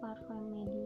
parfum medium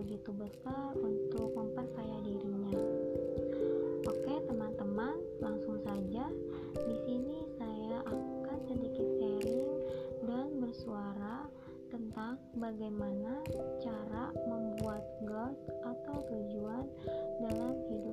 begitu besar untuk memperkaya dirinya. Oke, teman-teman, langsung saja di sini saya akan sedikit sharing dan bersuara tentang bagaimana cara membuat goals atau tujuan dalam hidup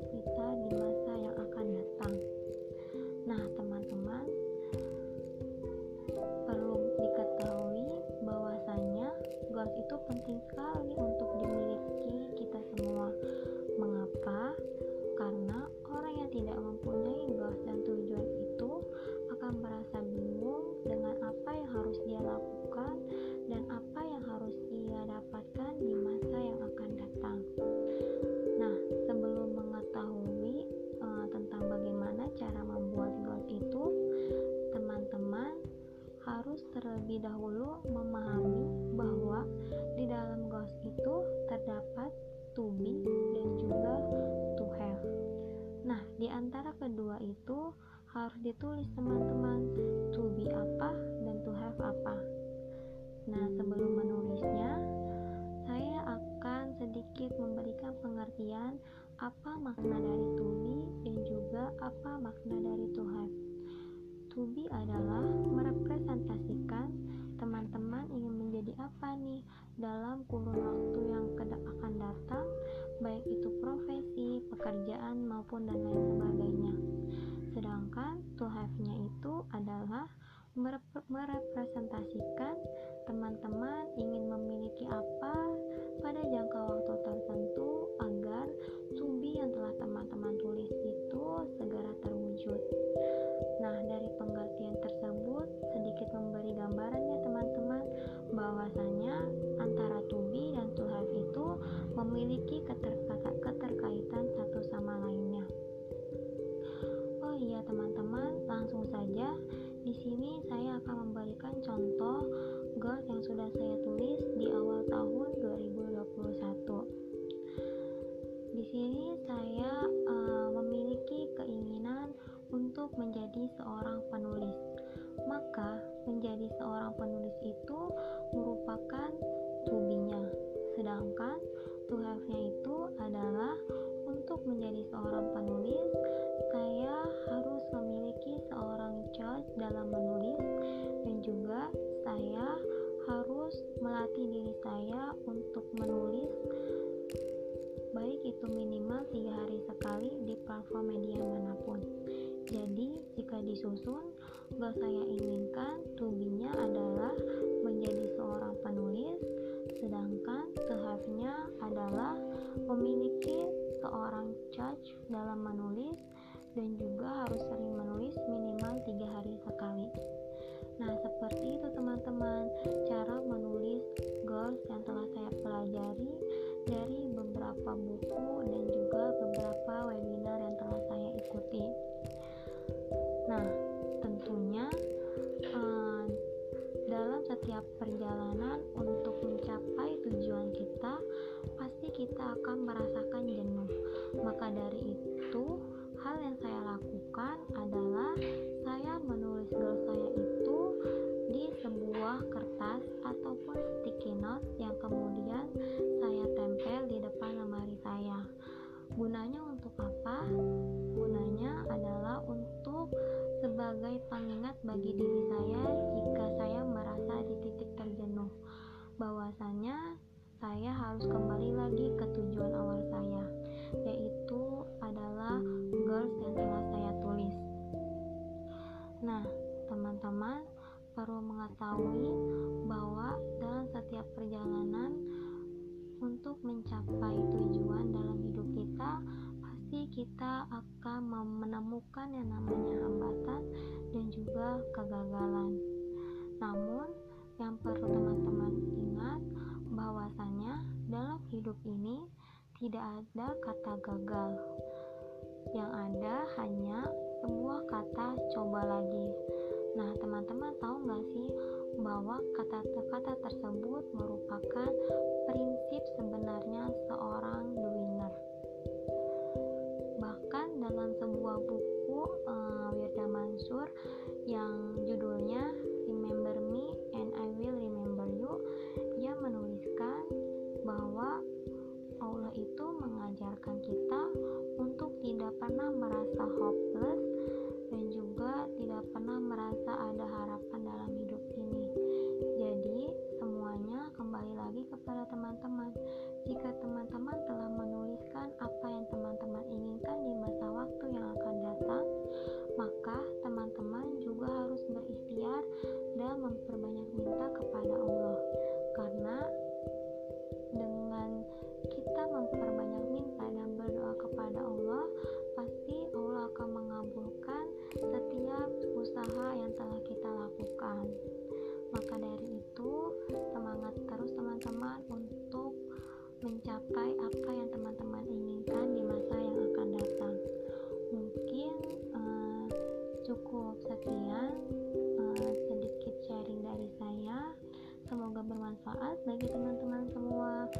tulis teman-teman. To be apa dan to have apa. Nah sebelum menulisnya saya akan sedikit memberikan pengertian apa makna dari to be dan juga apa makna dari Tuhafnya itu adalah merepresentasikan teman-teman ingin memiliki apa pada jangka waktu 行 disusun, goal saya inginkan to adalah menjadi seorang penulis, sedangkan seharusnya adalah memiliki seorang judge dalam menulis dan juga perjalanan untuk mencapai tujuan kita, pasti kita akan merasakan jenuh. Maka dari itu, hal yang saya lakukan adalah saya menulis goal saya itu di sebuah kertas ataupun sticky note yang kemudian saya tempel di depan lemari saya. Gunanya untuk apa? Gunanya adalah untuk sebagai pengingat bagi diri Teman-teman perlu mengetahui bahwa dalam setiap perjalanan untuk mencapai tujuan dalam hidup kita, pasti kita akan menemukan yang namanya hambatan dan juga kegagalan. Namun, yang perlu teman-teman ingat bahwasanya dalam hidup ini tidak ada kata gagal. Yang ada hanya karena merasa hope apa yang teman-teman inginkan di masa yang akan datang. Mungkin uh, cukup sekian uh, sedikit sharing dari saya. Semoga bermanfaat bagi teman-teman semua.